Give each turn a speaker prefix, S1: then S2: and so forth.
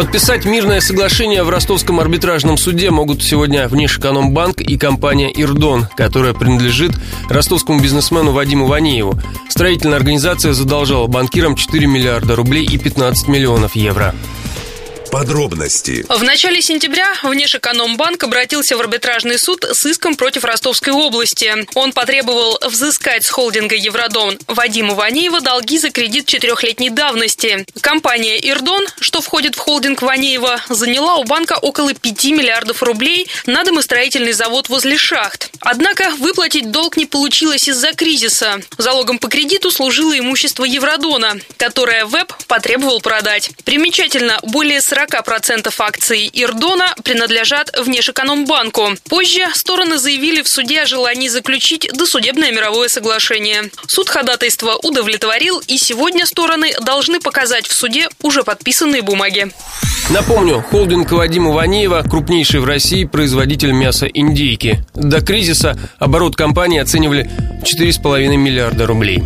S1: Подписать мирное соглашение в ростовском арбитражном суде могут сегодня Внешэкономбанк и компания «Ирдон», которая принадлежит ростовскому бизнесмену Вадиму Ванееву. Строительная организация задолжала банкирам 4 миллиарда рублей и 15 миллионов евро.
S2: Подробности.
S3: В начале сентября Внешэкономбанк обратился в арбитражный суд с иском против Ростовской области. Он потребовал взыскать с холдинга «Евродон» Вадима Ванеева долги за кредит четырехлетней давности. Компания «Ирдон», что входит в холдинг Ванеева, заняла у банка около 5 миллиардов рублей на домостроительный завод возле шахт. Однако выплатить долг не получилось из-за кризиса. Залогом по кредиту служило имущество «Евродона», которое ВЭБ потребовал продать. Примечательно, более 40 40% акций Ирдона принадлежат Внешэкономбанку. Позже стороны заявили в суде о желании заключить досудебное мировое соглашение. Суд ходатайство удовлетворил, и сегодня стороны должны показать в суде уже подписанные бумаги.
S1: Напомню, холдинг Вадима Ванеева – крупнейший в России производитель мяса индейки. До кризиса оборот компании оценивали 4,5 миллиарда рублей.